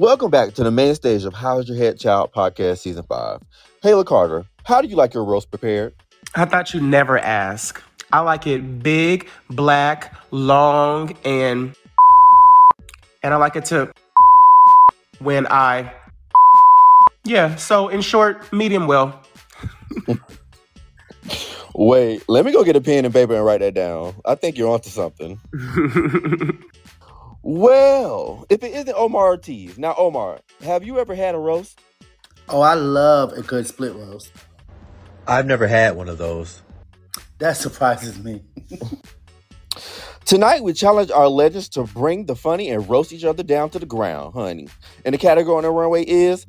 Welcome back to the main stage of How's Your Head Child podcast season five. Hayla Carter, how do you like your roast prepared? I thought you'd never ask. I like it big, black, long, and and I like it to when I yeah. So in short, medium well. Wait, let me go get a pen and paper and write that down. I think you're onto something. well, if it isn't Omar Ortiz, now Omar, have you ever had a roast? Oh, I love a good split roast. I've never had one of those. That surprises me. Tonight, we challenge our legends to bring the funny and roast each other down to the ground, honey. And the category on the runway is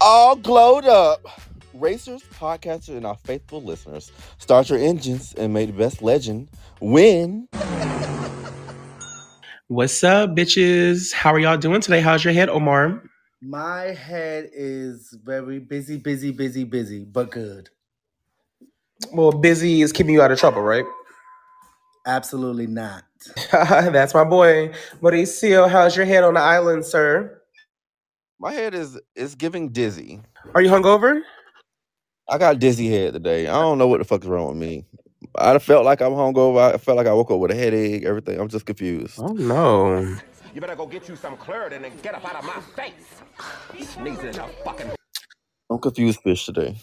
all glowed up. Racers, podcasters, and our faithful listeners, start your engines and may the best legend win. What's up, bitches? How are y'all doing today? How's your head, Omar? My head is very busy, busy, busy, busy, but good. Well, busy is keeping you out of trouble, right? Absolutely not. That's my boy. Mauricio, how's your head on the island, sir? My head is is giving dizzy. Are you hungover? I got dizzy head today. I don't know what the fuck is wrong with me. I felt like I'm hungover. I felt like I woke up with a headache. Everything. I'm just confused. Oh no. You better go get you some Claritin and get up out of my face. Sneezing in a fucking. I'm confused fish today.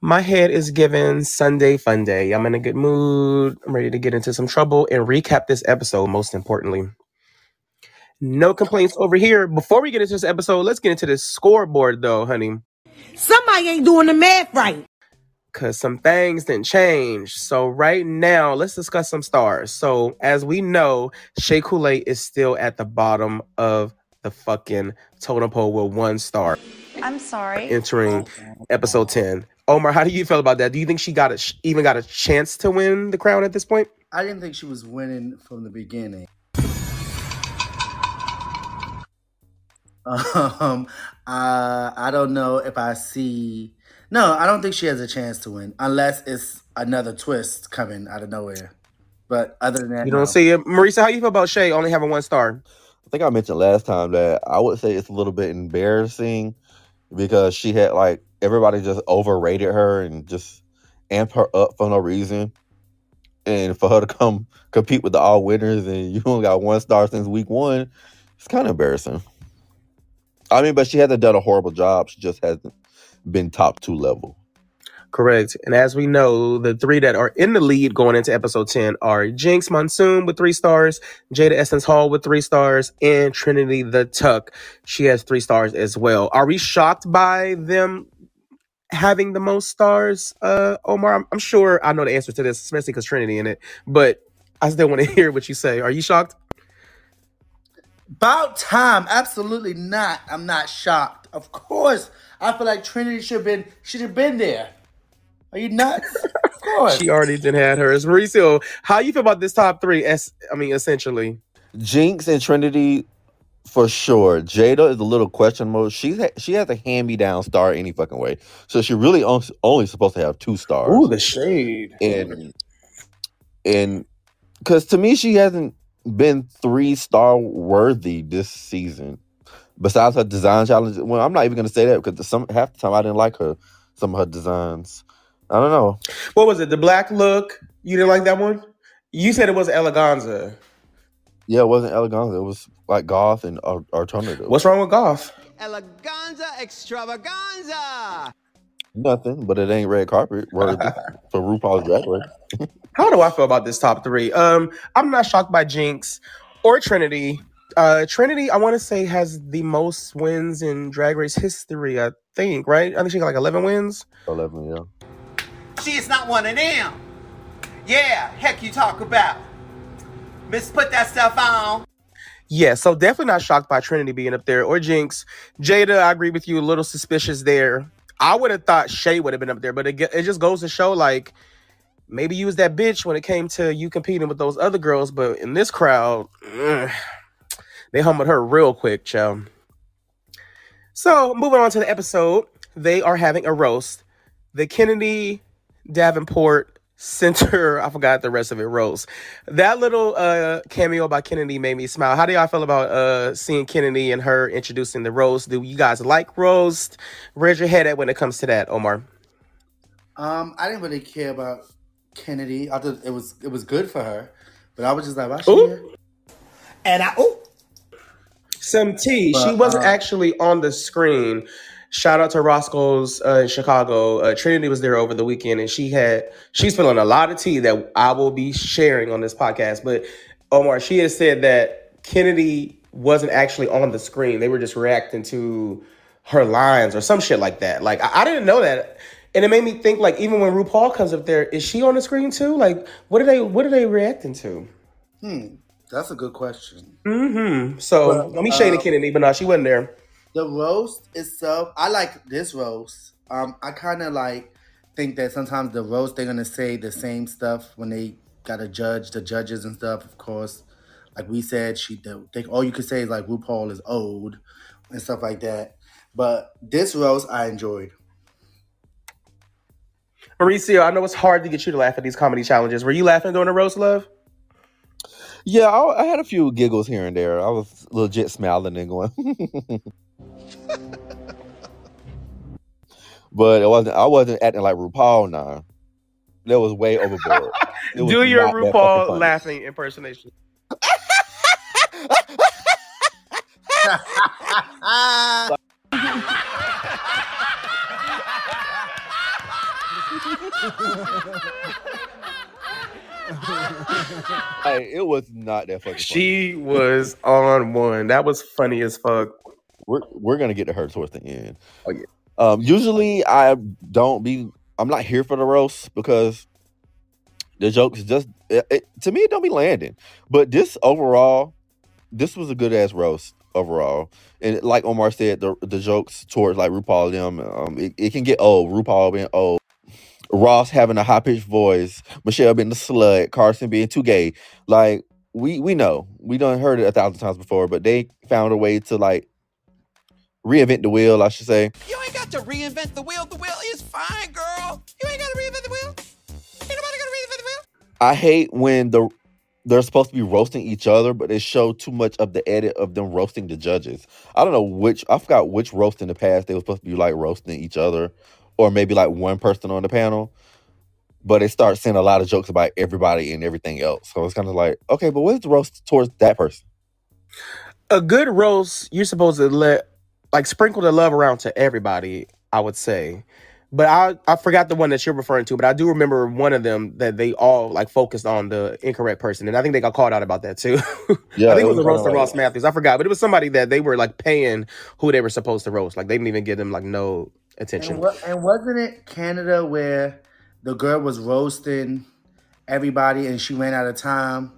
My head is given Sunday fun day. I'm in a good mood. I'm ready to get into some trouble and recap this episode, most importantly. No complaints over here. Before we get into this episode, let's get into this scoreboard though, honey. Somebody ain't doing the math right. Cause some things didn't change. So right now, let's discuss some stars. So as we know, Shea Coulee is still at the bottom of the fucking totem pole with one star I'm sorry. entering episode 10. Omar, how do you feel about that? Do you think she got a even got a chance to win the crown at this point? I didn't think she was winning from the beginning. Um, uh, I don't know if I see. No, I don't think she has a chance to win unless it's another twist coming out of nowhere. But other than that, You no. don't see it. Marisa, how you feel about Shea only having one star? I think I mentioned last time that I would say it's a little bit embarrassing because she had like everybody just overrated her and just amp her up for no reason. And for her to come compete with the all winners and you only got one star since week one, it's kind of embarrassing. I mean, but she hasn't done a horrible job. She just hasn't been top two level. Correct. And as we know, the three that are in the lead going into episode 10 are Jinkx Monsoon with three stars, Jaida Essence Hall with three stars, and Trinity the Tuck. She has three stars as well. Are we shocked by them having the most stars, uh, Omar? I'm, I'm sure I know the answer to this, especially because Trinity in it, but I still want to hear what you say. Are you shocked? About time. Absolutely not. I'm not shocked. Of course. I feel like Trinity should have been should have been there. Are you nuts? of course. She already did had hers. Mauricio, how you feel about this top three? Es- I mean, essentially. Jinkx and Trinity for sure. Jaida is a little questionable. She's ha- she has a hand me down star any fucking way. So she really on- only supposed to have two stars. Ooh, the shade. and and because to me she hasn't been three star worthy this season. Besides her design challenge, well, I'm not even gonna say that because some half the time I didn't like her some of her designs. I don't know. What was it? The black look? You didn't like that one? You said it was eleganza. Yeah, it wasn't eleganza. It was like goth and al- alternative. What's wrong with goth? Eleganza extravaganza. Nothing, but it ain't red carpet worthy for RuPaul's Drag Race. How do I feel about this top three? Um, I'm not shocked by Jinkx or Trinity. Uh, Trinity, I want to say, has the most wins in Drag Race history. I think, right? I think she got like 11 wins. Eleven, yeah. She's not one of them. Yeah, heck you talk about. Miss put that stuff on. Yeah, so definitely not shocked by Trinity being up there or Jinkx. Jaida, I agree with you. A little suspicious there. I would have thought Shea would have been up there, but it, it just goes to show like maybe you was that bitch when it came to you competing with those other girls, but in this crowd, ugh, they humbled her real quick, chow. So moving on to the episode, they are having a roast. The Kennedy Davenport center. I forgot the rest of it. Rose. That little uh, cameo by Kennedy made me smile. How do y'all feel about uh, seeing Kennedy and her introducing the roast? Do you guys like roast? Raise your head at when it comes to that, Omar. Um, I didn't really care about Kennedy. I thought it was it was good for her, but I was just like, why she here? And I, oh, Some tea. she wasn't uh, actually on the screen. Shout out to Roscoe's uh, in Chicago. Uh, Trinity was there over the weekend, and she had she's feeling a lot of tea that I will be sharing on this podcast. But Omar, she has said that Kennedy wasn't actually on the screen; they were just reacting to her lines or some shit like that. Like I, I didn't know that, and it made me think like even when RuPaul comes up there, is she on the screen too? Like what are they what are they reacting to? Hmm, that's a good question. Mm-hmm. So Well, let me shade uh, Kennedy, but no, she wasn't there. The roast itself, I like this roast. Um, I kind of like think that sometimes the roast they're gonna say the same stuff when they gotta judge the judges and stuff. Of course, like we said, she the, they, all you could say is like RuPaul is old and stuff like that. But this roast I enjoyed. Mauricio, I know it's hard to get you to laugh at these comedy challenges. Were you laughing during the roast, love? Yeah, I, I had a few giggles here and there. I was legit smiling and going, but it wasn't. I wasn't acting like RuPaul. Nah, that was way overboard. Was Do your not that fucking RuPaul funny. laughing impersonation. Hey, it was not that fucking funny. She was on one. That was funny as fuck. We're we're gonna get to her towards the end. Oh, yeah. Um, usually I don't be. I'm not here for the roast because the jokes just it, it- to me it don't be landing. But this overall, this was a good ass roast overall. And like Omar said, the the jokes towards like RuPaul them, um, it, it can get old. RuPaul being old. Ross having a high pitched voice, Michelle being the slut, Carson being too gay. Like we we know we done heard it a thousand times before, but they found a way to like reinvent the wheel. I should say. You ain't got to reinvent the wheel. The wheel is fine, girl. You ain't got to reinvent the wheel. Ain't nobody got to reinvent the wheel. I hate when the they're supposed to be roasting each other, but they show too much of the edit of them roasting the judges. I don't know which I forgot which roast in the past they were supposed to be like roasting each other, or maybe like one person on the panel. But they start saying a lot of jokes about everybody and everything else. So it's kind of like, okay, but what's the roast towards that person? A good roast, you're supposed to let like sprinkle the love around to everybody, I would say. But I I forgot the one that you're referring to, but I do remember one of them that they all like focused on the incorrect person. And I think they got called out about that too. Yeah, I think it was, was a roast of kinda Ross like- Mathews. I forgot, but it was somebody that they were like paying who they were supposed to roast. Like they didn't even give them like no attention. And, and wasn't it Canada where the girl was roasting everybody and she ran out of time?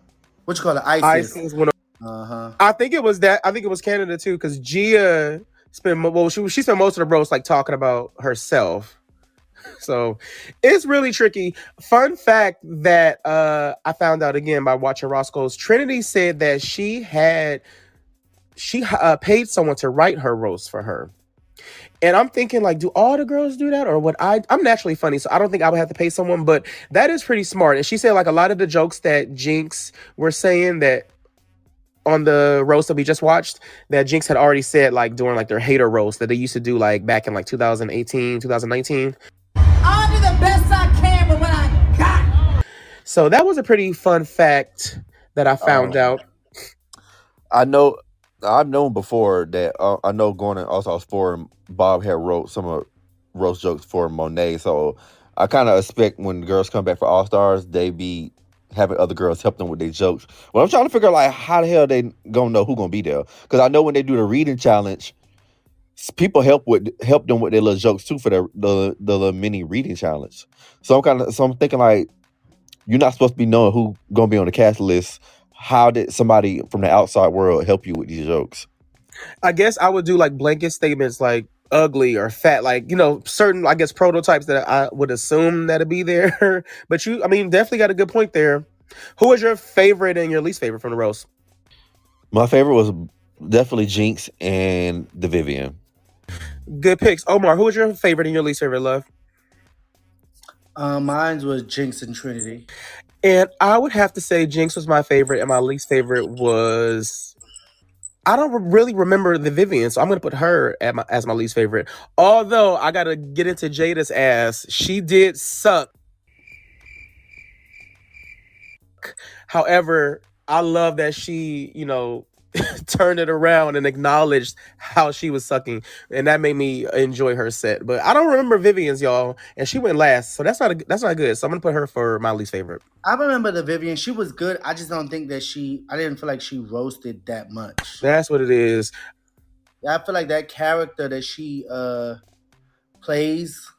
What you call it? ISIS. ISIS Uh huh. I think it was that. I think it was Canada too, because Gia spent well, she she spent most of the roast like talking about herself. So it's really tricky. Fun fact that uh I found out again by watching Roscoe's Trinity said that she had she uh, paid someone to write her roast for her. And I'm thinking, like, do all the girls do that, or would I? I'm naturally funny, so I don't think I would have to pay someone. But that is pretty smart. And she said, like, a lot of the jokes that Jinkx were saying that on the roast that we just watched that Jinkx had already said like during like their hater roast that they used to do like back in like 2018, 2019. I'll do the best I can with what I got. So that was a pretty fun fact that I oh, found Oh. out. I know I've known before that uh, I know going in All Stars four, Bob had wrote some of roast jokes for Monet. So I kind of expect when girls come back for All Stars, they be having other girls help them with their jokes. Well, I'm trying to figure out like how the hell they gonna know who gonna be there because I know when they do the reading challenge, people help with help them with their little jokes too for the the, the little mini reading challenge. So I'm kind of so I'm thinking like you're not supposed to be knowing who gonna be on the cast list. How did somebody from the outside world help you with these jokes? I guess I would do like blanket statements like ugly or fat, like you know certain I guess prototypes that I would assume that'd be there. but you, I mean, definitely got a good point there. Who was your favorite and your least favorite from the roast? My favorite was definitely Jinkx and the Vivienne. Good picks. Omar, who was your favorite and your least favorite? Love. Uh, mine was Jinkx and Trinity. And I would have to say Jinkx was my favorite, and my least favorite was I don't really remember the Vivienne, so I'm gonna put her my, as my least favorite. Although I gotta get into Jaida's ass, she did suck. However, I love that she, you know, turned it around and acknowledged how she was sucking, and that made me enjoy her set. But I don't remember Vivienne's, y'all, and she went last, so that's not a, that's not good. So I'm gonna put her for my least favorite. I remember the Vivian. She was good. I just don't think that she. I didn't feel like she roasted that much. That's what it is. I feel like that character that she uh plays.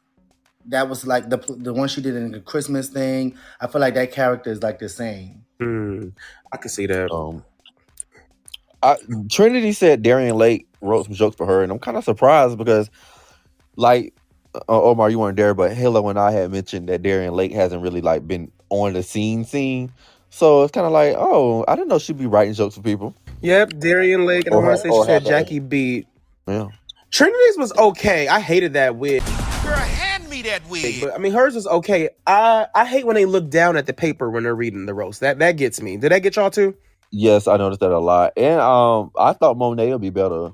That was like the the one she did in the Christmas thing. I feel like that character is like the same. Hmm, I can see that. Um, I, Trinity said Darienne Lake wrote some jokes for her, and I'm kind of surprised because, like, uh, Omar, you weren't there, but Halo and I had mentioned that Darienne Lake hasn't really like been on the scene scene. So it's kind of like, oh, I didn't know she'd be writing jokes for people. Yep, Darienne Lake, and I want to say she said have a- Jackie Beat. Yeah. Trinity's was okay. I hated that wig, Girl, hand me that wig. but I mean hers was okay. I I hate when they look down at the paper when they're reading the roast. That that gets me. Did that get y'all too? Yes, I noticed that a lot, and um, I thought Monet would be better.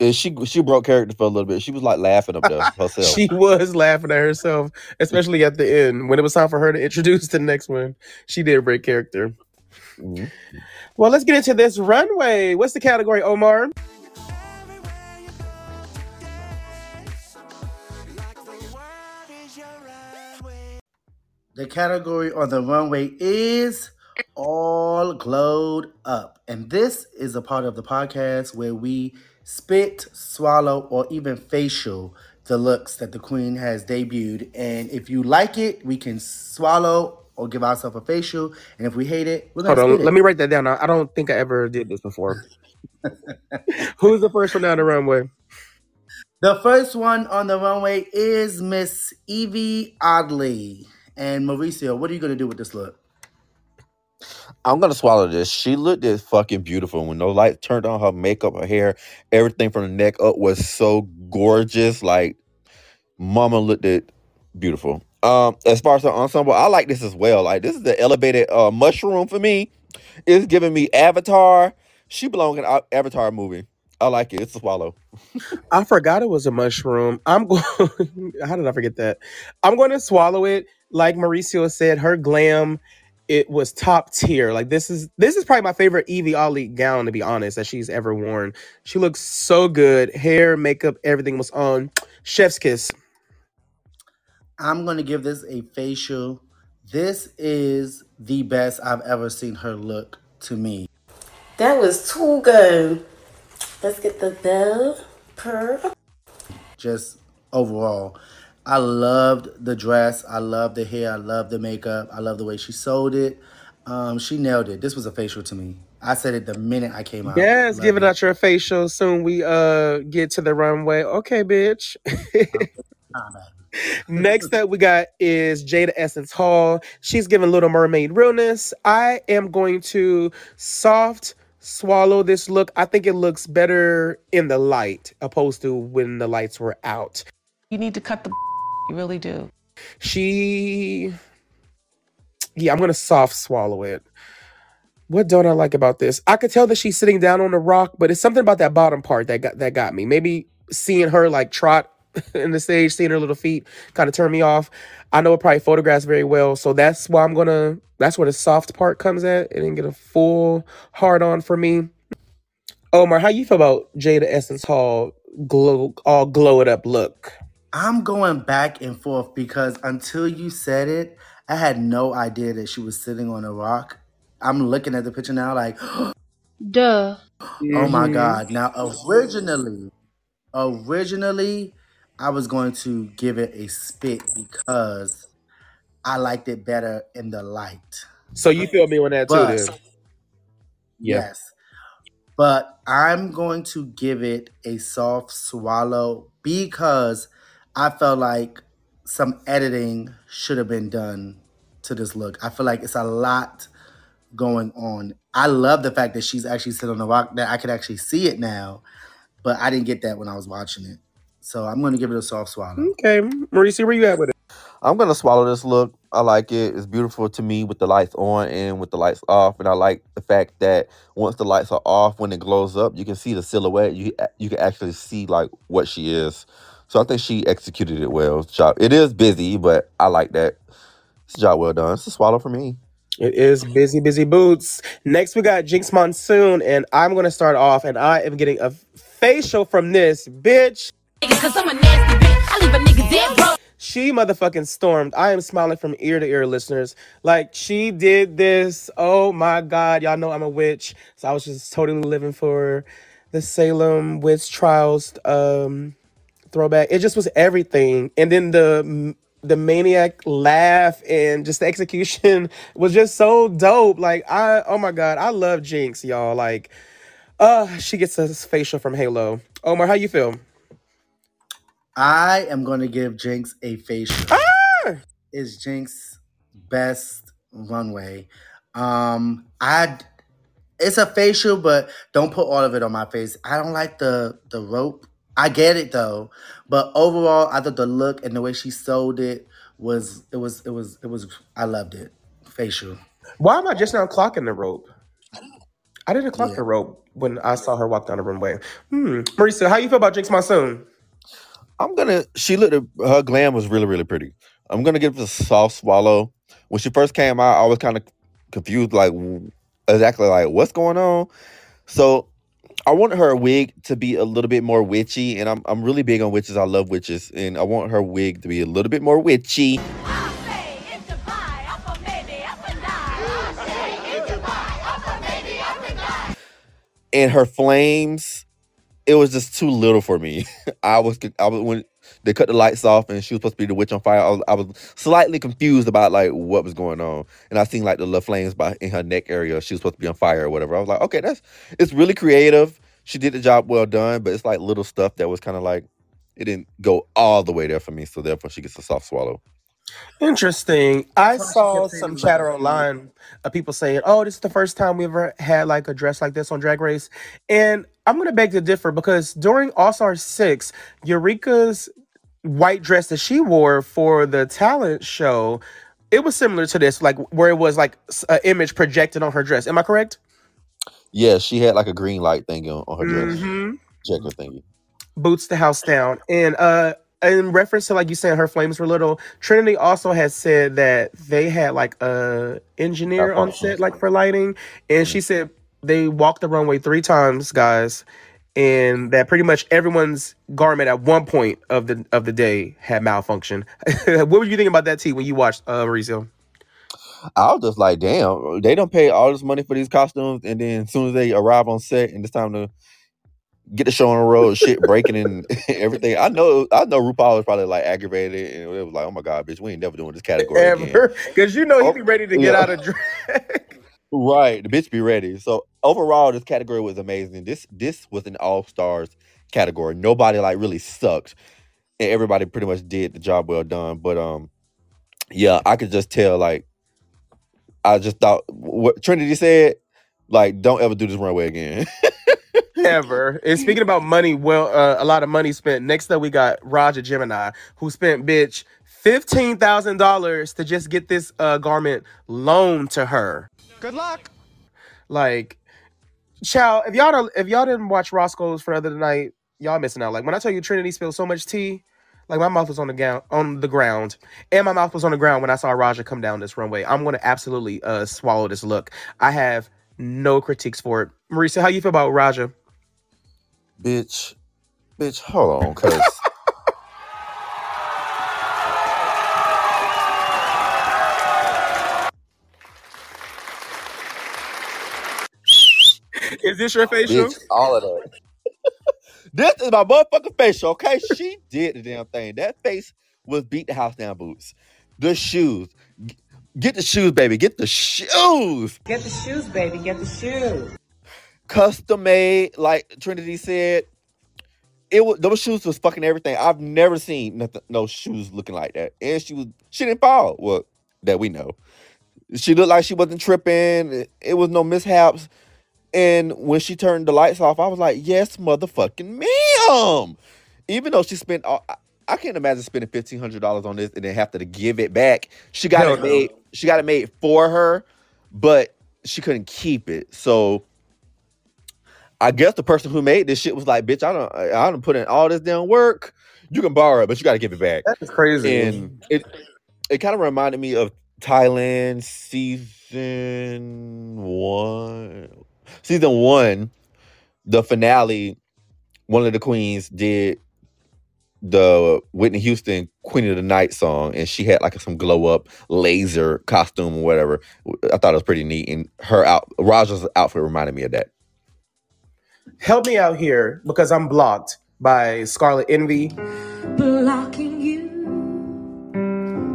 And she she broke character for a little bit. She was like laughing up there herself. She was laughing at herself, especially at the end when it was time for her to introduce the next one. She did break character. Mhm. Well, let's get into this runway. What's the category, Omar? The category on the runway is all glowed up. And this is a part of the podcast where we spit, swallow, or even facial the looks that the queen has debuted. And if you like it, we can swallow or give ourselves a facial. And if we hate it, we're Hold gonna on, spit let it. me write that down. I I don't think I ever did this before. Who's the first one down the runway? The first one on the runway is Miss Yvie Oddly. And Mauricio, what are you gonna do with this look? I'm gonna swallow this. She looked as fucking beautiful when the light turned on her makeup, her hair, everything from the neck up was so gorgeous. Like, Mama looked it beautiful. Um, as far as the ensemble, I like this as well. Like, this is the elevated uh mushroom for me. It's giving me Avatar. She belongs in Avatar movie. I like it. It's a swallow. I forgot it was a mushroom. I'm going. how did I forget that? I'm going to swallow it. Like Mauricio said, her glam, it was top tier. Like this is this is probably my favorite Yvie Oddly gown to be honest that she's ever worn. She looks so good. Hair, makeup, everything was on. Chef's kiss. I'm gonna give this a facial. This is the best I've ever seen her look to me. That was too good. Let's get the bell per. Just overall. I loved the dress. I loved the hair. I loved the makeup. I love the way she sold it. Um, she nailed it. This was a facial to me. I said it the minute I came out. Yes, Love give it it. out your facial. Soon we uh get to the runway. Okay, bitch. Next up, we got is Jaida Essence Hall. She's giving Little Mermaid realness. I am going to soft swallow this look. I think it looks better in the light opposed to when the lights were out. You need to cut the. You really do. She, yeah, I'm gonna soft swallow it. What don't I like about this? I could tell that she's sitting down on the rock, but it's something about that bottom part that got that got me. Maybe seeing her like trot in the stage, seeing her little feet kind of turned me off. I know it probably photographs very well, so that's why I'm gonna. That's where the soft part comes at. It didn't get a full hard on for me. Omar, how you feel about Jaida Essence Hall glow all glow it up look? I'm going back and forth because until you said it, I had no idea that she was sitting on a rock. I'm looking at the picture now, like, Duh. oh my Mhm. god! Now, originally, originally, I was going to give it a spit because I liked it better in the light. So you feel me on that too, But then? Yeah. Yes. But I'm going to give it a soft swallow because I felt like some editing should have been done to this look. I feel like it's a lot going on. I love the fact that she's actually sitting on the rock that I could actually see it now, but I didn't get that when I was watching it. So I'm going to give it a soft swallow. Okay, Mauricio, where you at with it? I'm gonna swallow this look. I like it. It's beautiful to me with the lights on and with the lights off, and I like the fact that once the lights are off, when it glows up, you can see the silhouette. You you can actually see like what she is. So I think she executed it well. Job. It is busy, but I like that. It's a job well done. It's a swallow for me. It is busy, busy boots. Next, we got Jinkx Monsoon, and I'm gonna start off, and I am getting a facial from this bitch. Cause I'm a nasty bitch. I leave a nigga dead broke. She motherfucking stormed. I am smiling from ear to ear, listeners. Like she did this. Oh my god, y'all know I'm a witch, so I was just totally living for the Salem witch trials um throwback. It just was everything, and then the the maniac laugh and just the execution was just so dope. Like I, oh my god, I love Jinkx, y'all. Like, uh, she gets a facial from Halo. Omar, how you feel? I am gonna give Jinkx a facial. Ah! Is Jinkx best runway? Um, I it's a facial, but don't put all of it on my face. I don't like the the rope. I get it though, but overall, I thought the look and the way she sold it was it was it was it was. I loved it. Facial. Why am I just now clocking the rope? I didn't clock Yeah. the rope when I saw her walk down the runway. Hmm. Marisa, how you feel about Jinkx Monsoon? I'm gonna. She looked. Her glam was really, really pretty. I'm gonna give it a soft swallow. When she first came out, I was kind of confused, like w- exactly like what's going on. So I want her wig to be a little bit more witchy, and I'm I'm really big on witches. I love witches, and I want her wig to be a little bit more witchy. And her flames, it was just too little for me. I was I was when they cut the lights off and she was supposed to be the witch on fire. I was, I was slightly confused about like what was going on, and I seen like the little flames by in her neck area. She was supposed to be on fire or whatever. I was like, okay, that's it's really creative. She did the job well done, but it's like little stuff that was kind of like it didn't go all the way there for me. So therefore, she gets a soft swallow. Interesting. I That's why she saw some chatter online of people saying, "Oh, this is the first time we ever had like a dress like this on Drag Race," and I'm gonna beg to differ because during All Star Six, Eureka's white dress that she wore for the talent show, it was similar to this, like where it was like an image projected on her dress. Am I correct? Yeah, she had like a green light thing on, on her dress, Mm-hmm. checker thingy. boots the house down. And uh in reference to like you saying her flames were little, Trinity also has said that they had like a engineer on set like for lighting, and she said they walked the runway three times, guys, and that pretty much everyone's garment at one point of the of the day had malfunction. what were you thinking about that T when you watched uh Mauricio? I was just like, damn, they don't pay all this money for these costumes, and then as soon as they arrive on set and it's time to get the show on the road, shit breaking and everything. I know, I know RuPaul was probably like aggravated, and it was like, oh my god, bitch, we ain't never doing this category again. Ever, because you know he'd Oh, be ready to get out of drag. Right, the bitch be ready. So overall, this category was amazing. This this was an all stars category. Nobody like really sucked, and everybody pretty much did the job well done. But um, yeah, I could just tell like I just thought what Trinity said. Like, don't ever do this runway again. ever. And speaking about money, well, uh, a lot of money spent. Next up, we got Raja Gemini, who spent bitch fifteen thousand dollars to just get this uh, garment loaned to her. Good luck. Like, child, if y'all if y'all didn't watch Roscoe's for the other night, y'all missing out. Like when I tell you Trinity spilled so much tea. Like my mouth was on the ground, on the ground, and my mouth was on the ground when I saw Raja come down this runway. I'm gonna absolutely uh, swallow this look. I have no critiques for it. Marisa, how you feel about Raja? bitch, bitch, hold on, cause Is this your facial? bitch, all of that. this is my motherfucking facial, okay? She did the damn thing. That face was beat the house down boots. The shoes. Get the shoes, baby. Get the shoes. Get the shoes, baby. Get the shoes. Custom made, like Trinity said. It was those shoes was fucking everything. I've never seen nothing, no shoes looking like that. And she was she didn't fall. Well, that we know. She looked like she wasn't tripping. It, it was no mishaps. And when she turned the lights off, I was like, yes, motherfucking ma'am. Even though she spent all, I, I can't imagine spending fifteen hundred dollars on this and then have to give it back. She got Hell it no. made. She got it made for her, but she couldn't keep it. So I guess the person who made this shit was like, "Bitch, I don't, I don't put in all this damn work. You can borrow it, but you got to give it back." That is crazy. And it it kind of reminded me of Thailand season one. Season one, the finale. One of the queens did the Whitney Houston Queen of the Night song, and she had like some glow up laser costume or whatever. I thought it was pretty neat, and her out Raja's outfit reminded me of that. Help me out here because I'm blocked by Scarlet Envy. Blocking you.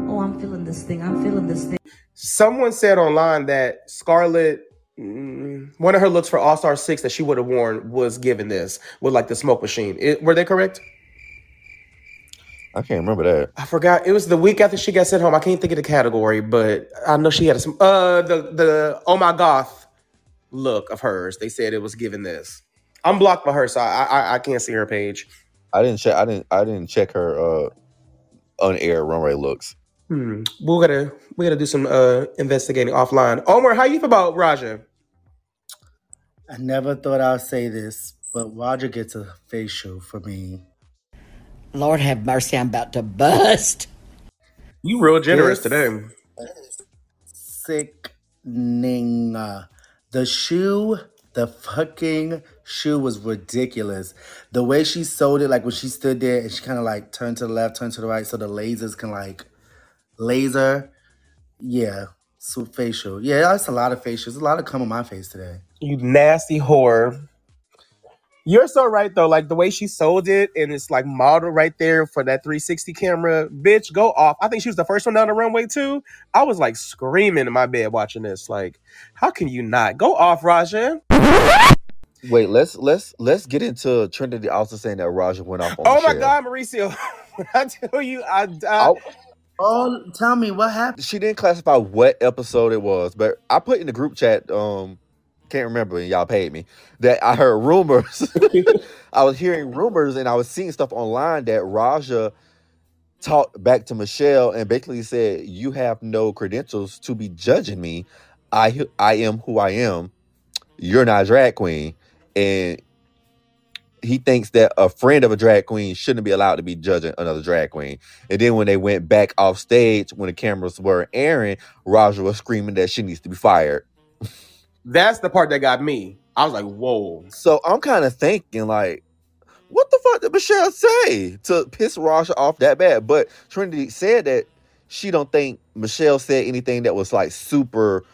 Oh, I'm feeling this thing. I'm feeling this thing. Someone said online that Scarlet, mm, one of her looks for All Star Six that she would have worn was given this with like the smoke machine. It, were they correct? I can't remember that. I forgot. It was the week after she got sent home. I can't think of the category, but I know she had some. Uh, the the oh my goth look of hers. They said it was given this. I'm blocked by her, so I I, I can't see her page. I didn't check. I didn't. I didn't check her uh on air runway looks. Hmm. We gotta we gotta do some uh investigating offline. Omar, how you feel about Raja? I never thought I'd say this, but Roger gets a facial for me. Lord have mercy, I'm about to bust. You real generous This today. sickening. Uh, The shoe, the fucking shoe was ridiculous. The way she sold it, like when she stood there and she kind of like turned to the left, turned to the right, so the lasers can like laser. Yeah, so facial. Yeah, that's a lot of facials. A lot of come on my face today. You nasty whore. You're so right though. Like the way she sold it, and it's like model right there for that 360 camera. Bitch, go off. I think she was the first one down the runway too. I was like screaming in my bed watching this. Like, how can you not go off, Raja? Wait, let's let's let's get into Trinity also saying that Raja went off on Oh my Michelle. God, Mauricio! when I tell you, I died. I- Oh, tell me what happened. she didn't classify what episode it was, but I put in the group chat. Um, can't remember, and y'all paid me. That I heard rumors. I was hearing rumors, and I was seeing stuff online that Raja talked back to Michelle and basically said, "You have no credentials to be judging me. I I am who I am. You're not a drag queen." And he thinks that a friend of a drag queen shouldn't be allowed to be judging another drag queen. And then when they went back off stage, when the cameras were airing, Raja was screaming that she needs to be fired. That's the part that got me. I was like, whoa. So I'm kind of thinking, like, what the fuck did Michelle say to piss Raja off that bad? But Trinity said that she don't think Michelle said anything that was like super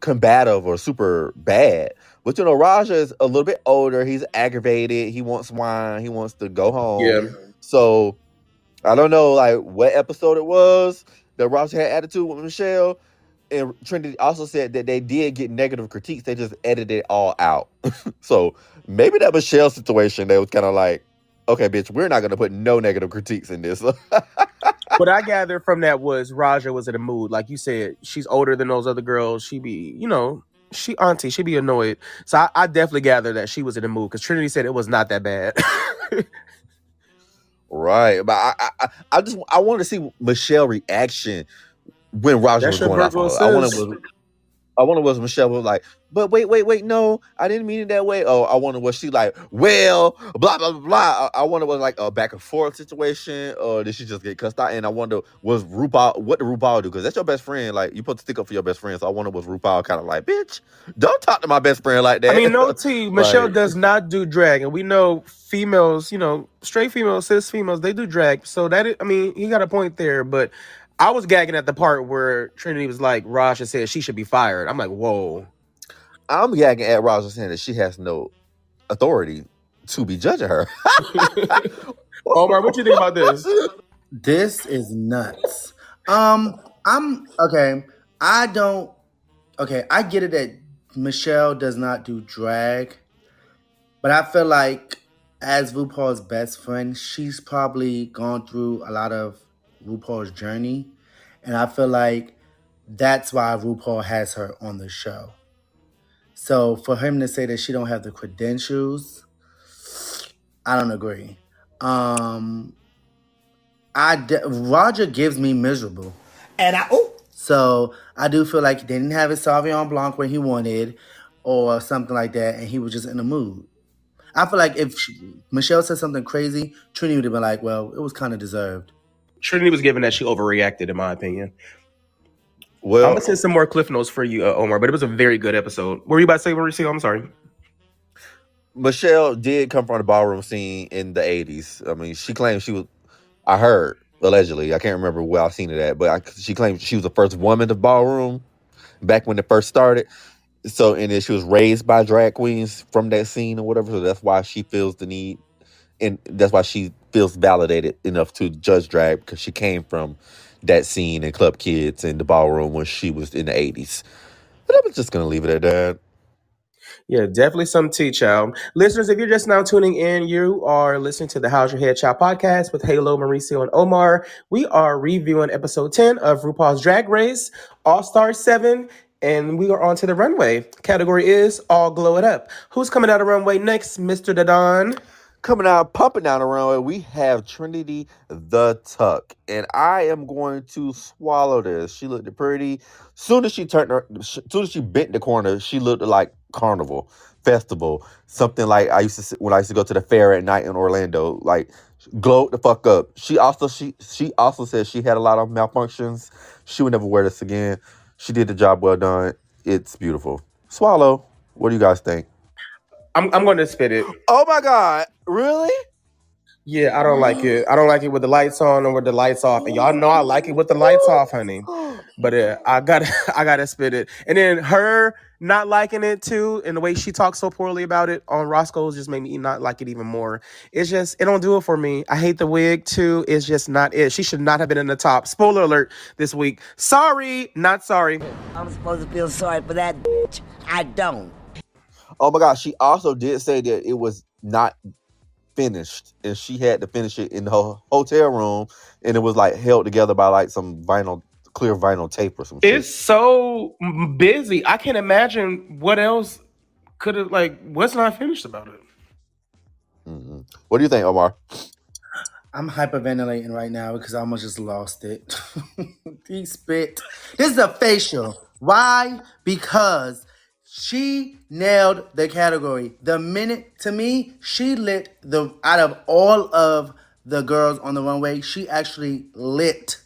combative or super bad. But you know, Raja is a little bit older. He's aggravated. He wants wine. He wants to go home. Yeah. So I don't know like what episode it was that Raja had attitude with Michelle. And Trinity also said that they did get negative critiques. They just edited it all out. so maybe that Michelle situation, they was kind of like, okay, bitch, we're not gonna put no negative critiques in this. what I gathered from that was Raja was in a mood. Like you said, she's older than those other girls. She be, you know, she auntie, she be annoyed. So I, I definitely gathered that she was in a mood because Trinity said it was not that bad. right. But I, I, I- just I wanted to see Michelle reaction when Roger That's was going off. Virgil on her. I wanted I wonder was Michelle was like, but wait, wait, wait, no, I didn't mean it that way. Oh, I wonder was she like, well, blah blah blah blah. I, I wonder was like a back and forth situation, or did she just get cussed out? And I wonder was RuPaul what did RuPaul do? Because that's your best friend. Like you put to stick up for your best friend. So I wonder was RuPaul kind of like, bitch, don't talk to my best friend like that. I mean, no T. Michelle Like- does not do drag, and we know females, you know, straight females, cis females, they do drag. So that is, I mean, he got a point there. But I was gagging at the part where Trinity was like, Raja said she should be fired. I'm like, whoa. I'm gagging at Raja saying that she has no authority to be judging her. Omar, what you think about this? This is nuts. Um, I'm okay. I don't. Okay, I get it that Michelle does not do drag, but I feel like as RuPaul's best friend, she's probably gone through a lot of RuPaul's journey, and I feel like that's why RuPaul has her on the show. So for him to say that she don't have the credentials, I don't agree. Um, I de- Roger gives me miserable. And I oh So I do feel like they didn't have his Sauvignon Blanc when he wanted, or something like that, and he was just in the mood. I feel like if she, Michelle said something crazy, Trini would have been like, "Well, it was kind of deserved." Trinity was given that she overreacted, in my opinion. Well, I'm gonna send some more cliff notes for you, uh, Omar. But it was a very good episode. What were you about to say, Mauricio? I'm sorry. Michelle did come from the ballroom scene in the 80s. I mean, she claimed she was, I heard, allegedly, I can't remember where I've seen it at, but I, she claimed she was the first woman to ballroom back when it first started. So, and then she was raised by drag queens from that scene or whatever. So that's why she feels the need, and that's why she feels validated enough to judge drag because she came from that scene in Club Kids and the ballroom when she was in the 80s. But I'm just going to leave it at that. Yeah, definitely some tea, child. Listeners, if you're just now tuning in, you are listening to the How's Your Head Child podcast with Halo, Mauricio, and Omar. We are reviewing episode 10 of RuPaul's Drag Race, All Star 7, and we are on to the runway. Category is All Glow It Up. Who's coming out of runway next, Mr. Dadon? Coming out, pumping the runway, we have Trinity the Tuck. And I am going to swallow this. She looked pretty. Soon as she turned her, soon as she bent the corner, she looked like carnival, festival, something like I used to when I used to go to the fair at night in Orlando. Like glowed the fuck up. She also she she also said she had a lot of malfunctions. She would never wear this again. She did the job well done. It's beautiful. Swallow. What do you guys think? I'm, I'm going to spit it. Oh my god, really? Yeah, I don't like it. I don't like it with the lights on or with the lights off. And y'all know I like it with the lights off, honey. But uh, I got to I got to spit it. And then her not liking it too, and the way she talks so poorly about it on Roscoe's just made me not like it even more. It's just it don't do it for me. I hate the wig too. It's just not it. She should not have been in the top. Spoiler alert this week. Sorry, not sorry. I'm supposed to feel sorry for that bitch. I don't. Oh my gosh, she also did say that it was not finished and she had to finish it in her hotel room and it was like held together by like some vinyl clear vinyl tape or some shit. It's so busy. I can't imagine what else could have like what's not finished about it. Mhm. What do you think, Omar? I'm hyperventilating right now because I almost just lost it. he spit. This is a facial. Why? Because she nailed the category. The minute to me, she lit the out of all of the girls on the runway, she actually lit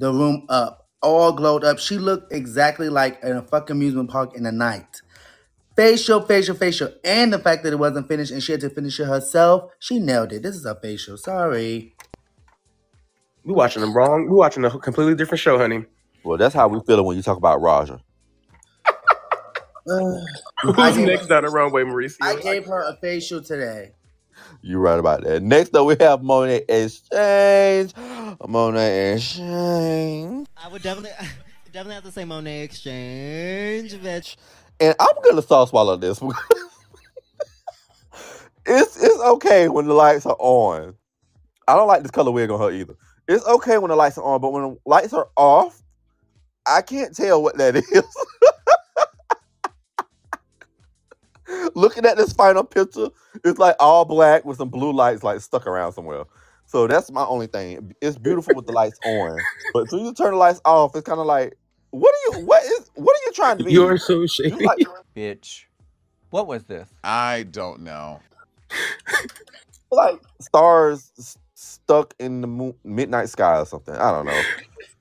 the room up. All glowed up. She looked exactly like in a fucking amusement park in the night. Facial, facial, facial. And the fact that it wasn't finished and she had to finish it herself, she nailed it. This is a facial. Sorry. We watching them wrong. We watching a completely different show, honey. Well, that's how we feeling when you talk about Raja. I Who's next down the runway, Mauricio? I gave her a facial today. You're right about that. Next up, we have Monet Exchange. Monet Exchange. I would definitely, definitely have to say Monét X Change, bitch. And I'm gonna soft swallow this. it's it's okay when the lights are on. I don't like this color wig on her either. It's okay when the lights are on, but when the lights are off, I can't tell what that is. Looking at this final picture, it's like all black with some blue lights like stuck around somewhere. So that's my only thing. It's beautiful with the lights on, but as soon as you turn the lights off, it's kind of like, what are you? What is? What are you trying to be? You're so shady. like- Bitch. What was this? I don't know. like stars s- stuck in the moon, midnight sky or something. I don't know.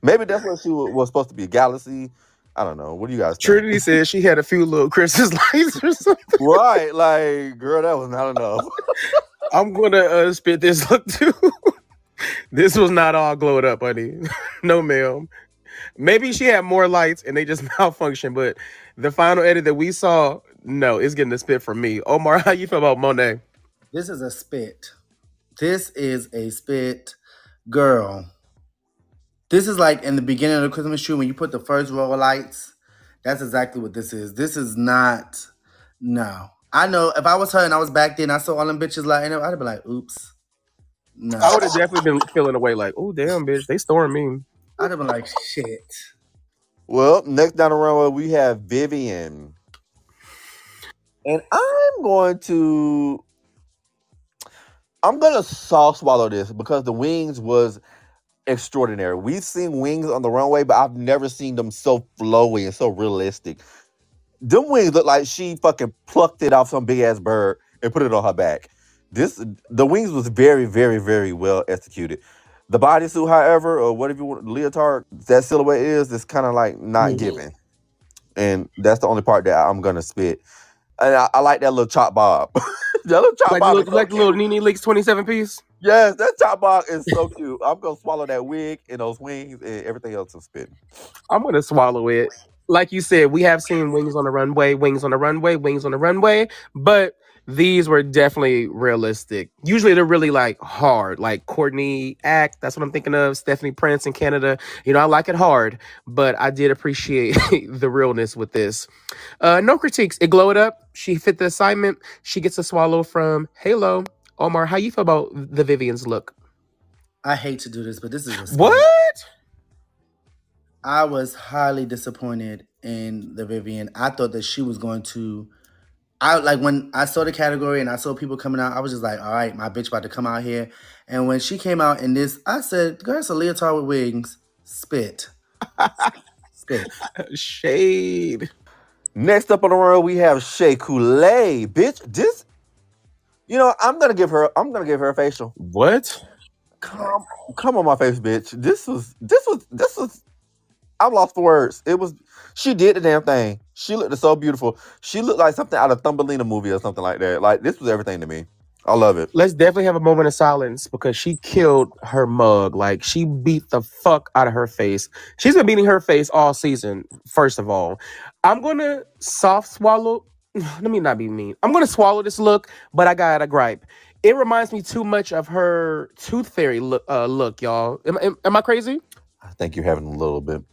Maybe that's what she wa- was supposed to be a galaxy. I don't know. What do you guys think? Trinity said she had a few little Christmas lights or something. right, like girl, that was not enough. I'm gonna uh, spit this look too. this was not all glowed up, honey. no, ma'am. Maybe she had more lights and they just malfunctioned, but the final edit that we saw, no, it's getting a spit from me. Omar, how you feel about Monet? This is a spit. This is a spit, girl. This is like in the beginning of the Christmas tree when you put the first row of lights. That's exactly what this is. This is not. No, I know. If I was her and I was back then, I saw all them bitches lighting up. I'd be like, "Oops." No, I would have definitely been feeling away like, oh damn, bitch, they storing me. I'd have been like, "Shit." Well, next down the runway we have Vivienne, and I'm going to. I'm gonna soft swallow this because the wings was extraordinary. We've seen wings on the runway, but I've never seen them so flowy and so realistic. Them wings look like she fucking plucked it off some big ass bird and put it on her back. This the wings was very, very, very well executed. The bodysuit, however, or whatever you want, leotard, that silhouette is, is kind of like not Mhm. given, and that's the only part that I'm gonna spit. And I, I like that little chop bob. that little chop Like the bob. little, so like the little NeNe Leakes 27 piece. Yes, that chop bob is so cute. I'm gonna swallow that wig and those wings and everything else is spitting. I'm gonna swallow it. Like you said, we have seen wings on the runway, wings on the runway, wings on the runway, but these were definitely realistic. Usually they're really like hard, like Courtney Act. That's what I'm thinking of. Stephanie Prince in Canada. You know, I like it hard, but I did appreciate the realness with this. Uh, no critiques. It glowed up. She fit the assignment. She gets a swallow from Halo. Omar, how you feel about the Vivienne's look? I hate to do this, but this is a. What? I was highly disappointed in the Vivienne. I thought that she was going to. I like when I saw the category and I saw people coming out. I was just like, "All right, my bitch about to come out here." And when she came out in this, I said, "Girl, it's a leotard with wings. Spit, spit." Shade. Next up on the road, we have Shea Coulee. Bitch, this you know, I'm gonna give her I'm gonna give her a facial. What? Come come on my face, bitch. This was this was this was I'm lost for words. It was she did the damn thing. She looked so beautiful. She looked like something out of Thumbelina movie or something like that. Like this was everything to me. I love it. Let's definitely have a moment of silence because she killed her mug. Like she beat the fuck out of her face. She's been beating her face all season. First of all, I'm gonna soft swallow. Let me not be mean. I'm gonna swallow this look, but I got a gripe. It reminds me too much of her Tooth Fairy look. Uh, look, y'all. Am, am, am I crazy? I think you're having a little bit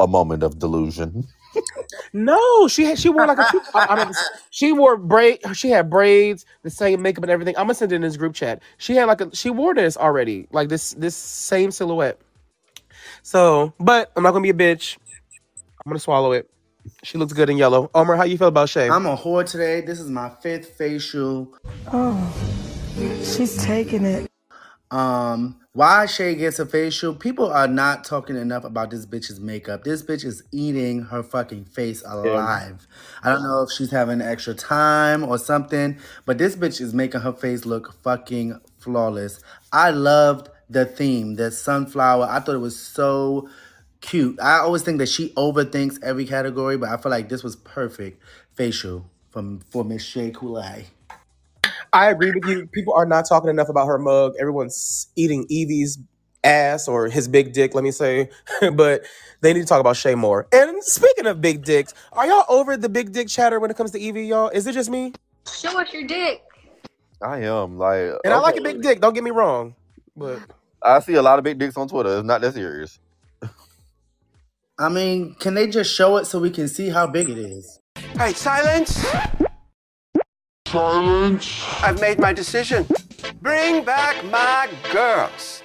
a moment of delusion. No, she had she wore like a tooth. I, I mean, she wore braid. She had braids, the same makeup and everything. I'm gonna send it in this group chat. She had like a she wore this already, like this this same silhouette. So, but I'm not gonna be a bitch. I'm gonna swallow it. She looks good in yellow. Omar, how you feel about Shea? I'm a whore today. This is my fifth facial. Oh, she's taking it. Um, why Shea gets a facial? People are not talking enough about this bitch's makeup. This bitch is eating her fucking face alive. I don't know if she's having extra time or something, but this bitch is making her face look fucking flawless. I loved the theme, the sunflower. I thought it was so cute. I always think that she overthinks every category, but I feel like this was perfect facial from for Miss Shea Coulee. I agree with you. People are not talking enough about her mug. Everyone's eating Yvie's ass or his big dick, let me say. but they need to talk about Shea more. And speaking of big dicks, are y'all over the big dick chatter when it comes to Yvie, y'all? Is it just me? Show us your dick. I am like, And I like a big dick, don't get me wrong. But I see a lot of big dicks on Twitter. It's not that serious. I mean, can they just show it so we can see how big it is? Hey, silence! Silence! I've made my decision. Bring back my girls.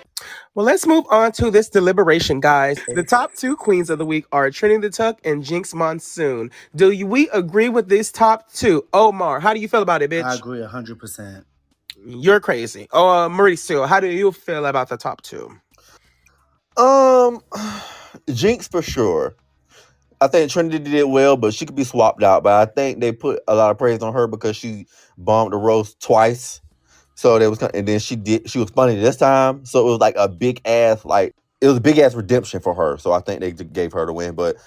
well, let's move on to this deliberation, guys. The top two queens of the week are Trinity the Tuck and Jinkx Monsoon. Do you, we agree with this top two? Omar, how do you feel about it, bitch? I agree 100%. You're crazy. Oh, uh, Mauricio, how do you feel about the top two? Um, Jinkx for sure. I think Trinity did well, but she could be swapped out. But I think they put a lot of praise on her because she bombed the roast twice. So there was, and then she did. She was funny this time. So it was like a big ass, like it was a big ass redemption for her. So I think they gave her the win. But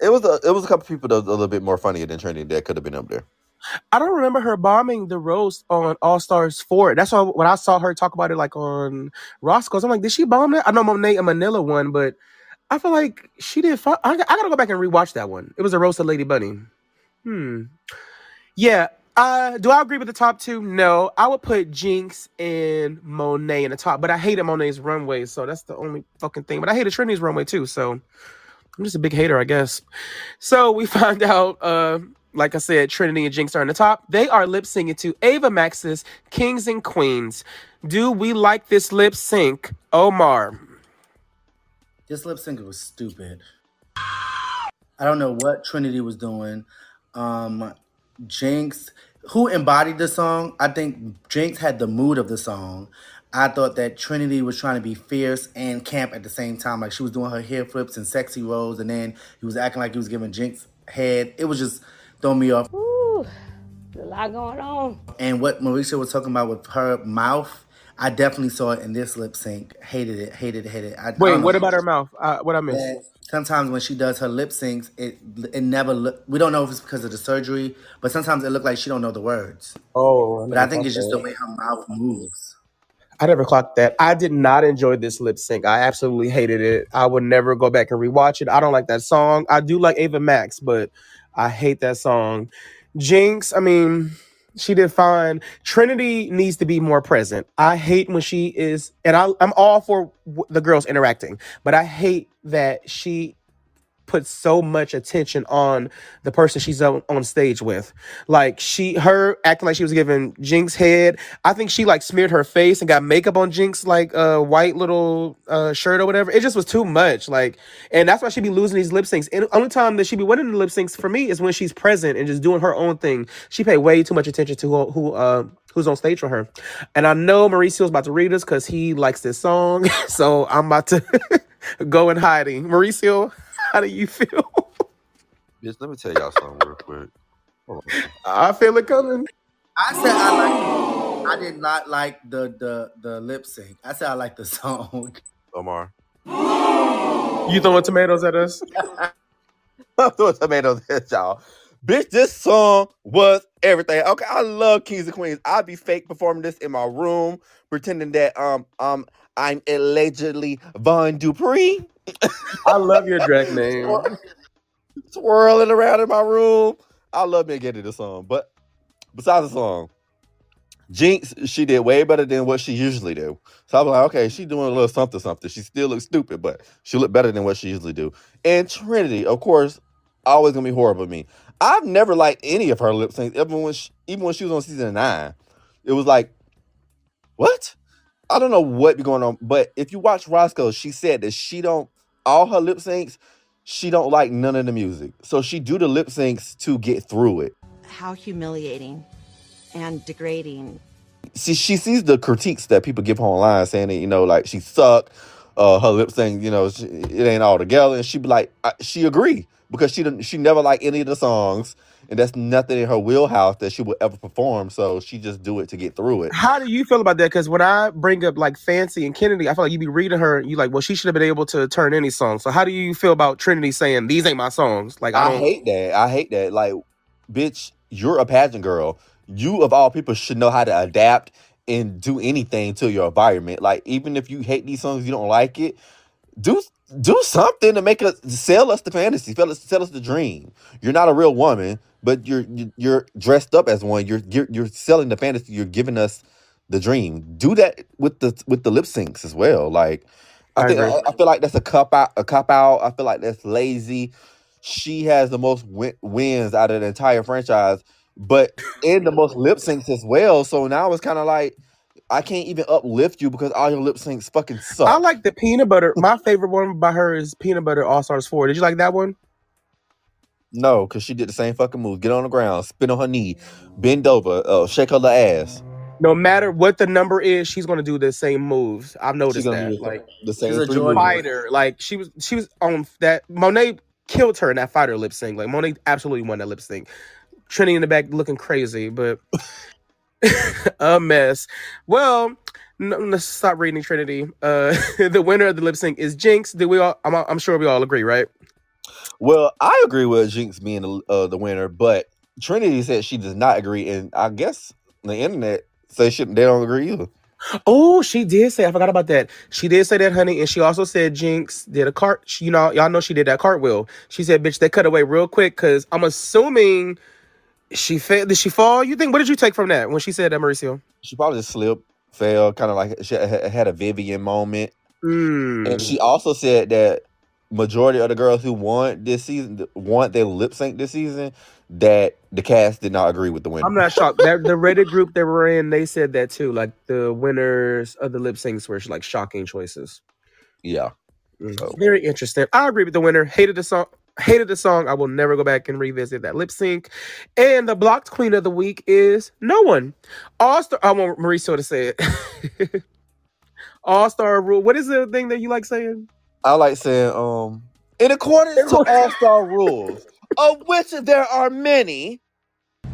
it was a, it was a couple people that was a little bit more funnier than Trinity that could have been up there. I don't remember her bombing the roast on All Stars 4. That's why when I saw her talk about it like on Roscoe's, I'm like, did she bomb that? I know Monét and Manila one, but I feel like she did fun. I, I gotta go back and rewatch that one. It was a roast of Lady Bunny. Hmm. Yeah. Uh, do I agree with the top two? No. I would put Jinkx and Monét in the top, but I hated Monét's runway, so that's the only fucking thing. But I hated Trinity's runway too, so I'm just a big hater, I guess. So we find out, uh, like I said, Trinity and Jinkx are in the top. They are lip syncing to Ava Max's Kings and Queens. Do we like this lip sync? Omar. This lip sync was stupid. I don't know what Trinity was doing. Um, Jinkx, who embodied the song? I think Jinkx had the mood of the song. I thought that Trinity was trying to be fierce and camp at the same time. Like she was doing her hair flips and sexy rolls, and then he was acting like he was giving Jinkx head. It was just throwing me off. Ooh, a lot going on. And what Mauricio was talking about with her mouth, I definitely saw it in this lip sync. Hated it, hated it, hated it. I, I Wait, don't what about her mouth? Uh, what I missed? that sometimes when she does her lip syncs, it it never look. We don't know if it's because of the surgery, but sometimes it looked like she don't know the words. Oh, But I think it's just the way her mouth moves. I never clocked that. I did not enjoy this lip sync. I absolutely hated it. I would never go back and rewatch it. I don't like that song. I do like Ava Max, but I hate that song. Jinkx, I mean, she did fine. Trinity needs to be more present. I hate when she is, and I, I'm all for the girls interacting, but I hate that she puts so much attention on the person she's on, on stage with. Like she her acting like she was giving Jinkx head. I think she like smeared her face and got makeup on Jinkx like a uh, white little uh, shirt or whatever. It just was too much. Like and that's why she be losing these lip syncs. And only time that she be winning the lip syncs for me is when she's present and just doing her own thing. She pay way too much attention to who, who uh who's on stage for her. And I know Mauricio's about to read us because he likes this song. so I'm about to go in hiding. Mauricio, how do you feel? Bitch, let me tell y'all something real quick. Hold on. I feel it coming. I said I like. It. I did not like the the the lip sync. I said I like the song. Omar. You throwing tomatoes at us? I'm throwing tomatoes at y'all. Bitch, this song was everything. Okay, I love Kings and Queens. I'd be fake performing this in my room, pretending that um um I'm allegedly Von Dupree. I love your drag name. Swirling around in my room. I love me getting the song. But besides the song, Jinkx, she did way better than what she usually do. So I was like, okay, she doing a little something, something. She still looks stupid, but she looked better than what she usually do. And Trinity, of course, always gonna be horrible to me. I've never liked any of her lip syncs, even when she, even when she was on season nine. It was like, what? I don't know what be going on, but if you watch Roscoe, she said that she don't all her lip syncs, she don't like none of the music. So she do the lip syncs to get through it. How humiliating and degrading. See, she sees the critiques that people give her online saying that, you know, like she suck, uh, her lip sync, you know, she, it ain't all together. And she be like, I, she agree because she didn't, she never liked any of the songs. And that's nothing in her wheelhouse that she would ever perform. So she just do it to get through it. How do you feel about that? Because when I bring up like Fancy and Kennedy, I feel like you be reading her and you like, well, she should have been able to turn any song. So how do you feel about Trinity saying these ain't my songs? Like I I hate that. I hate that. Like, bitch, you're a pageant girl. You of all people should know how to adapt and do anything to your environment. Like, even if you hate these songs, you don't like it, do do something to make us sell us the fantasy, sell us, sell us the dream. You're not a real woman, but you're you- you're dressed up as one. You're you're, you're selling the fantasy. You're giving us the dream. Do that with the with the lip syncs as well. Like, I, I think agree. I, I feel like that's a cop out. A cop out. I feel like that's lazy. She has the most win- wins out of the entire franchise, but in the most lip syncs as well. So now it's kind of like I can't even uplift you because all your lip syncs fucking suck. I like the peanut butter. My favorite one by her is Peanut Butter All Stars 4. Did you like that one? No, because she did the same fucking move. Get on the ground, spin on her knee, bend over, uh, shake her little ass. No matter what the number is, she's gonna do the same moves. I've noticed gonna that. do the, Like the same She's a three moves. fighter, like she was she was on that Monét killed her in that fighter lip sync. Like Monét absolutely won that lip sync. Trinity in the back looking crazy, but a mess. Well, no, let's stop reading Trinity. Uh, the winner of the lip sync is Jinkx. Did we all? I'm, I'm sure we all agree, right? Well, I agree with Jinkx being the, uh, the winner, but Trinity said she does not agree, and I guess the internet says she, they don't agree either. Oh, she did say. I forgot about that. She did say that, honey, and she also said Jinkx did a cart. She, you know, y'all know she did that cartwheel. She said, "Bitch, they cut away real quick." Because I'm assuming she fell. Did she fall? You think? What did you take from that when she said that, Mauricio? She probably just slipped, fell, kind of like she had a Vivienne moment. Mm. And she also said that majority of the girls who won this season want their lip sync this season that the cast did not agree with the winner. I'm not shocked. that the Reddit group they were in, they said that too. Like the winners of the lip syncs were like shocking choices. Yeah. Mm. So Very interesting. I agree with the winner. Hated the song. Hated the song. I will never go back and revisit that lip sync. And the blocked queen of the week is no one. All star. I want Mauricio to say it. All star rule. What is the thing that you like saying? I like saying, um, in accordance to all star rules, of which there are many.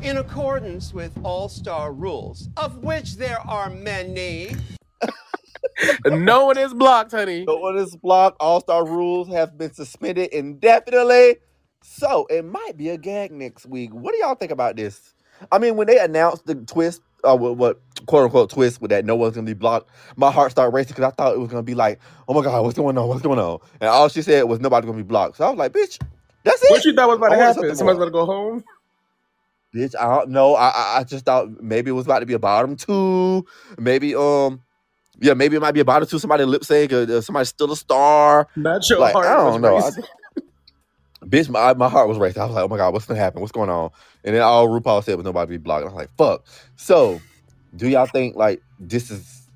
In accordance with all star rules, of which there are many. no one is blocked, honey. No one is blocked. All star rules have been suspended indefinitely. So it might be a gag next week. What do y'all think about this? I mean, when they announced the twist, uh, what, what quote unquote twist with that no one's gonna be blocked, my heart started racing because I thought it was gonna be like, oh my god, what's going on? What's going on? And all she said was nobody's gonna be blocked. So I was like, bitch, that's it. What you thought was about I to happen? Somebody's more. gonna go home. Bitch, I don't know. I, I I just thought maybe it was about to be a bottom two. Maybe um, yeah, maybe it might be a bottle two. Somebody lip sync or, or somebody still a star. Not your Like heart. I don't know. I- bitch, my my heart was racing. I was like, oh my god, what's gonna happen? What's going on? And then all RuPaul said was nobody be blocked. I was like, fuck. So, do y'all think like this is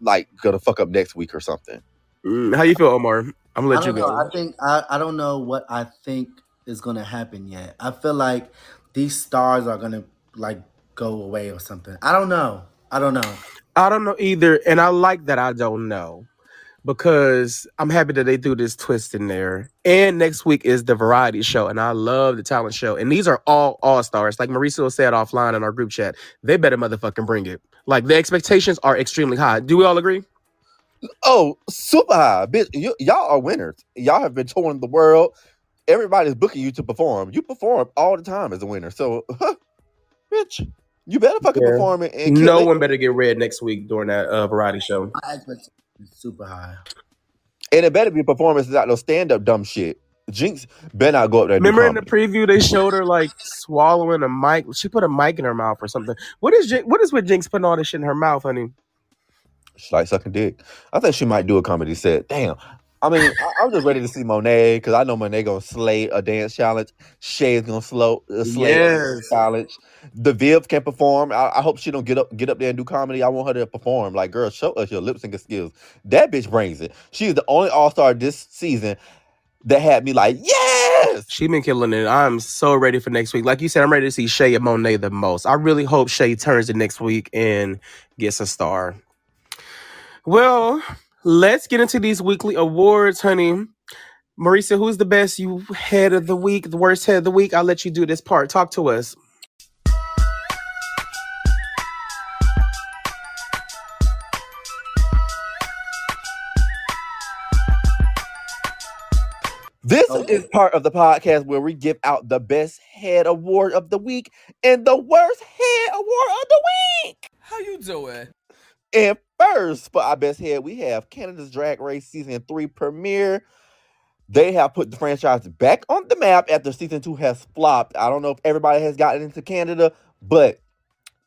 like gonna fuck up next week or something? Mm, how you feel, Omar? I'm gonna let you don't know. go. I think I, I don't know what I think is gonna happen yet. I feel like these stars are gonna like go away or something. I don't know. I don't know. I don't know either, and I like that I don't know because I'm happy that they threw this twist in there. And next week is the variety show, and I love the talent show. And these are all all stars. Like Mauricio said offline in our group chat, they better motherfucking bring it. Like the expectations are extremely high. Do we all agree? Oh, super high, bitch! You, y'all are winners. Y'all have been touring the world. Everybody's booking you to perform. You perform all the time as a winner. So, bitch, you better fucking Yeah. perform it and kill No it. one better get red next week during that uh, variety show. My expectation is super high. And it better be performance, not no stand up dumb shit. Jinkx better not go up there. Remember in the preview they showed her like swallowing a mic. She put a mic in her mouth or something. What is Jin- what is with Jinkx putting all this shit in her mouth, honey? She like sucking dick. I think she might do a comedy set. Damn. I mean, I, I'm just ready to see Monét because I know Monét gonna slay a dance challenge. Shea is gonna slow uh, slay a dance challenge. The Viv can perform. I, I hope she don't get up get up there and do comedy. I want her to perform. Like, girl, show us your lip syncing skills. That bitch brings it. She is the only All Star this season that had me like, yes. She been killing it. I'm so ready for next week. Like you said, I'm ready to see Shea and Monét the most. I really hope Shea turns it next week and gets a star. Well, let's get into these weekly awards, honey. Marisa, who's the best you head of the week, the worst head of the week? I'll let you do this part. Talk to us. This Okay. is part of the podcast where we give out the best head award of the week and the worst head award of the week. How you doing? And first, for our best head, we have Canada's Drag Race season three premiere. They have put the franchise back on the map after season two has flopped. I don't know if everybody has gotten into Canada, but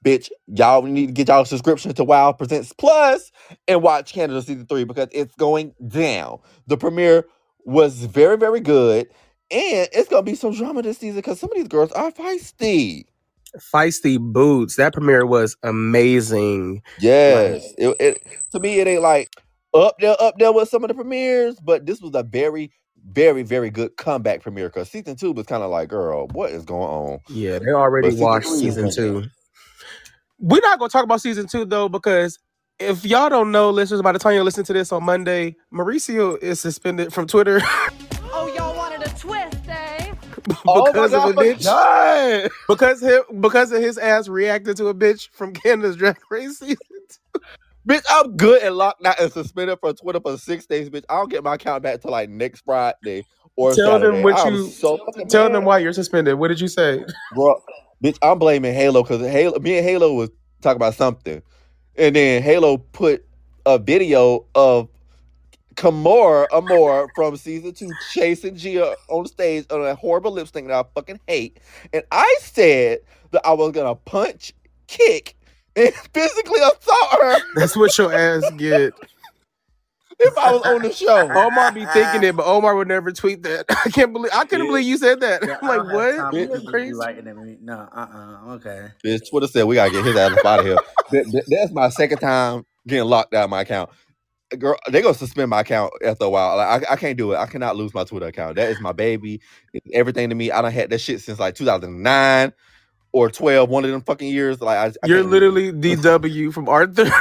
bitch, y'all need to get y'all a subscription to Wow Presents Plus and watch Canada season three because it's going down. The premiere was very, very good. And it's gonna be some drama this season because some of these girls are feisty. Feisty Boots. That premiere was amazing. Yes. It, it to me it ain't like up there, up there with some of the premieres, but this was a very, very, very good comeback premiere because season two was kind of like, girl, what is going on? Yeah, they already But season watched three season good. two. We're not gonna talk about season two though, because if y'all don't know, listeners, by the time you listen to this on Monday, Mauricio is suspended from Twitter Oh, y'all wanted a twist, eh? Oh because God, of a bitch. forgot. Because him, because of his ass reacted to a bitch from Canada's Drag Race season. Bitch, I'm good and locked out and suspended from Twitter for six days, bitch. I don't get my account back to like next Friday or Tell Saturday. them what I'm you so tell mad. them why you're suspended. What did you say? bro. Bitch, I'm blaming Halo because Halo, me and Halo was talking about something, and then Halo put a video of Kimora Amour from season two chasing Gia on stage on a horrible lip sync that I fucking hate, and I said that I was gonna punch, kick, and physically assault her That's what your ass get. if I was on the show. Omar be thinking it, but Omar would never tweet that. I can't believe I couldn't Yeah. believe you said that. Yeah, I'm like, don't have time what? for You're you to be crazy. writing at me. No, uh, uh okay. Bitch, Twitter said we gotta get his ass out of here. That- that- that's my second time getting locked out of my account. Girl, they gonna suspend my account after a while. Like I, I can't do it. I cannot lose my Twitter account. That is my baby. It's everything to me. I don't had that shit since like 2009 or 12. One of them fucking years. Like I, I You're lose literally DW from Arthur.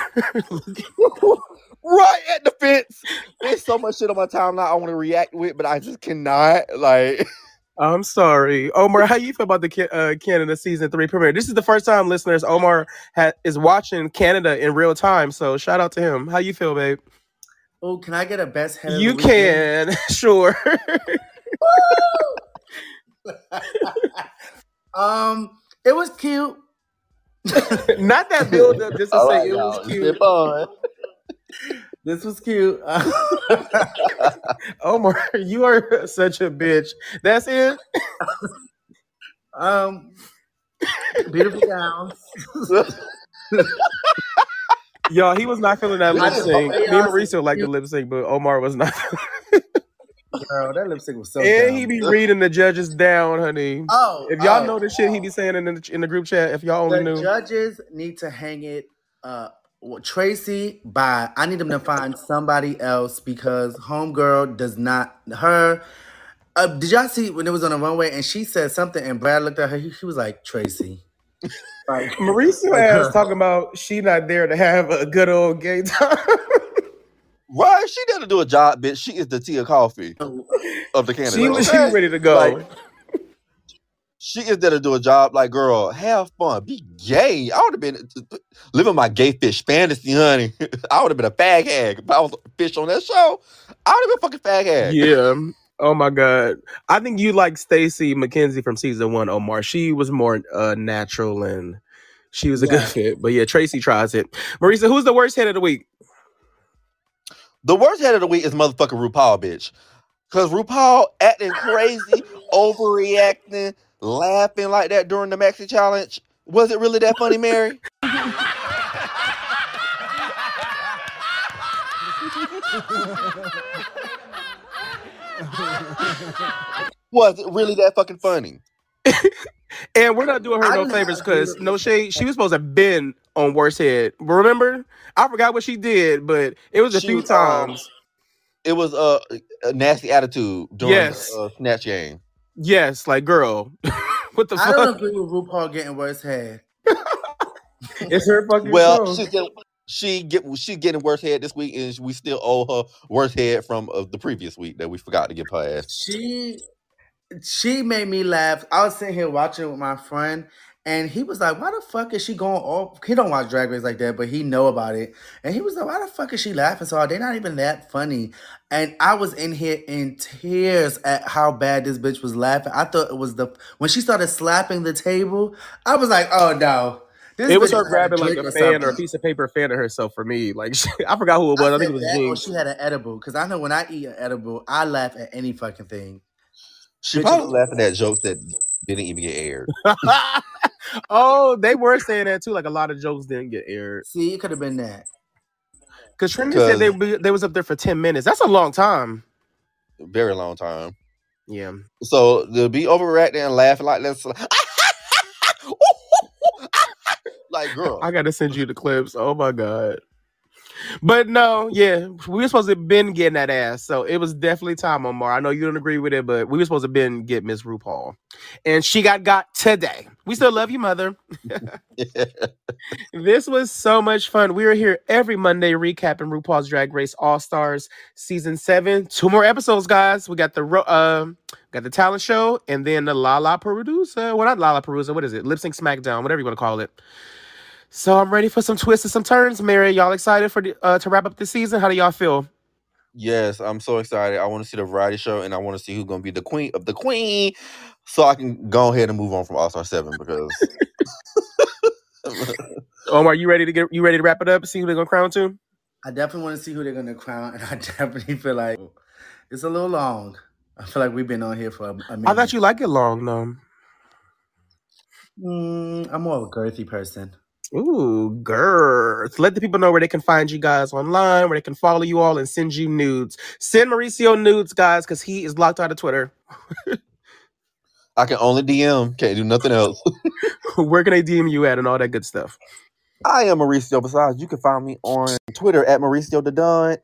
right at the fence. There's so much shit on my timeline I want to react with, but I just cannot. Like, I'm sorry, Omar. How you feel about the uh, Canada season three premiere? This is the first time, listeners. Omar ha- is watching Canada in real time, so shout out to him. How you feel, babe? Oh, can I get a best head? of You the can, sure. Um, it was cute. Not that build up, just to all say right, it was cute. This was cute. Omar, you are such a bitch. That's it. um, beautiful gowns. Y'all, he was not feeling that I lip sync. Me and yeah, Mauricio liked the lip sync, but Omar was not. Girl, that lipstick was so. and dumb. he be reading the judges down, honey. Oh, if y'all oh, know the shit he be saying in the in the group chat, if y'all only The knew. judges need to hang it up. Well, Traci, bye. I need them to find somebody else because Homegirl does not. Her. Uh, did y'all see when it was on the runway and she said something and Brad looked at her? He, he was like Traci. Like, Mauricio like ass talking about she not there to have a good old gay time. Right? She doesn't do a job, bitch. She is the Tia Kofi oh, of the Canada. she was she ready to go. Like, she is there to do a job. Like, girl, have fun, be gay. I would have been living my gay fish fantasy, honey. I would have been a fag hag if I was a fish on that show. I would have been a fucking fag hag. yeah. Oh my god. I think you like Stacey McKenzie from season one, Omar. She was more uh, natural and she was a good Yeah. fit. But yeah, Traci tries it. Marisa, who's the worst head of the week? The worst head of the week is motherfucking RuPaul, bitch. Cause RuPaul acting crazy, overreacting, laughing like that during the Maxi Challenge. Was it really that funny, Mary? Was it really that fucking funny? And we're not doing her I no favors because no shade. She was supposed to have been on worst head. Remember? I forgot what she did, but it was a She few was, um, times. It was uh, a nasty attitude during Yes. the uh, snatch game. Yes, like girl. what the I don't fuck? agree with RuPaul getting worse head. It's her fucking Well, show. she's getting, she get she getting worse head this week, and we still owe her worse head from uh, the previous week that we forgot to get past. She she made me laugh. I was sitting here watching with my friend, and he was like, "Why the fuck is she going off?" He don't watch Drag Race like that, but he know about it. And he was like, "Why the fuck is she laughing so? They're not even that funny." And I was in here in tears at how bad this bitch was laughing. I thought it was the when she started slapping the table. I was like, "Oh no." This It was her grabbing like a fan or a piece of paper fan of herself for me. Like I forgot who it was. I, think it was that, or she had an edible because I know when I eat an edible, I laugh at any fucking thing. She Bitch, probably laughing at jokes that didn't even get aired. oh, they were saying that too. Like a lot of jokes didn't get aired. See, it could have been that. Because Trinity said they Because they was up there for ten minutes. That's a long time. very long time. Yeah. So to be overreacting and laughing like that, like girl, I gotta send you the clips. Oh my god. But no, yeah, we were supposed to have been getting that ass, so it was definitely time, Omar. I know you don't agree with it, but we were supposed to have been get Miss RuPaul, and she got got today. We still love you, mother. This was so much fun. We are here every Monday recapping RuPaul's Drag Race All Stars season seven. Two more episodes, guys. We got the ro- um, got the talent show, and then the La La Perusa. Well, not La La Perusa. What is it? Lip Sync Smackdown, whatever you want to call it. So I'm ready for some twists and some turns. Mary, y'all excited for the, uh, to wrap up the season? How do y'all feel? yes, I'm so excited. I want to see the variety show, and I want to see who's gonna be the queen of the queen, so I can go ahead and move on from All Star Seven because Omar, you ready to get you ready to wrap it up? See who they're gonna crown to? I definitely want to see who they're gonna crown, and I definitely feel like it's a little long. I feel like we've been on here for a, a I minute. I thought you like it long though. Mm, I'm more of a girthy person. Ooh, girls. Let the people know where they can find you guys online, where they can follow you all and send you nudes. Send Mauricio nudes, guys, because he is locked out of Twitter. I can only DM, can't do nothing else. where can they DM you at and all that good stuff? I am Mauricio Besides. You can find me on Twitter at Mauricio Don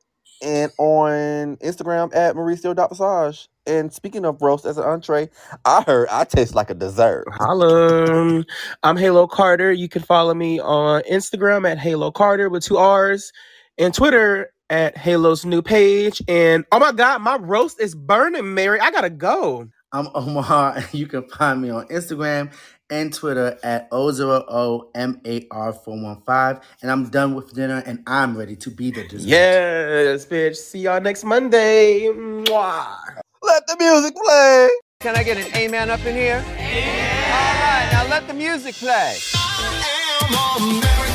and on Instagram at Mauricio.Visage. And speaking of roast as an entree, I heard I taste like a dessert. Holla. Um, I'm Halo Carter. You can follow me on Instagram at Halo Carter with two R's and Twitter at Halo's new page. And oh my God, my roast is burning, Mary. I gotta go. I'm Omar, and you can find me on Instagram and Twitter at O0OMAR415. And I'm done with dinner and I'm ready to be the dessert. Yes, bitch. See y'all next Monday. Mwah. Let the music play. Can I get an amen up in here? Yeah. All right, now let the music play. American.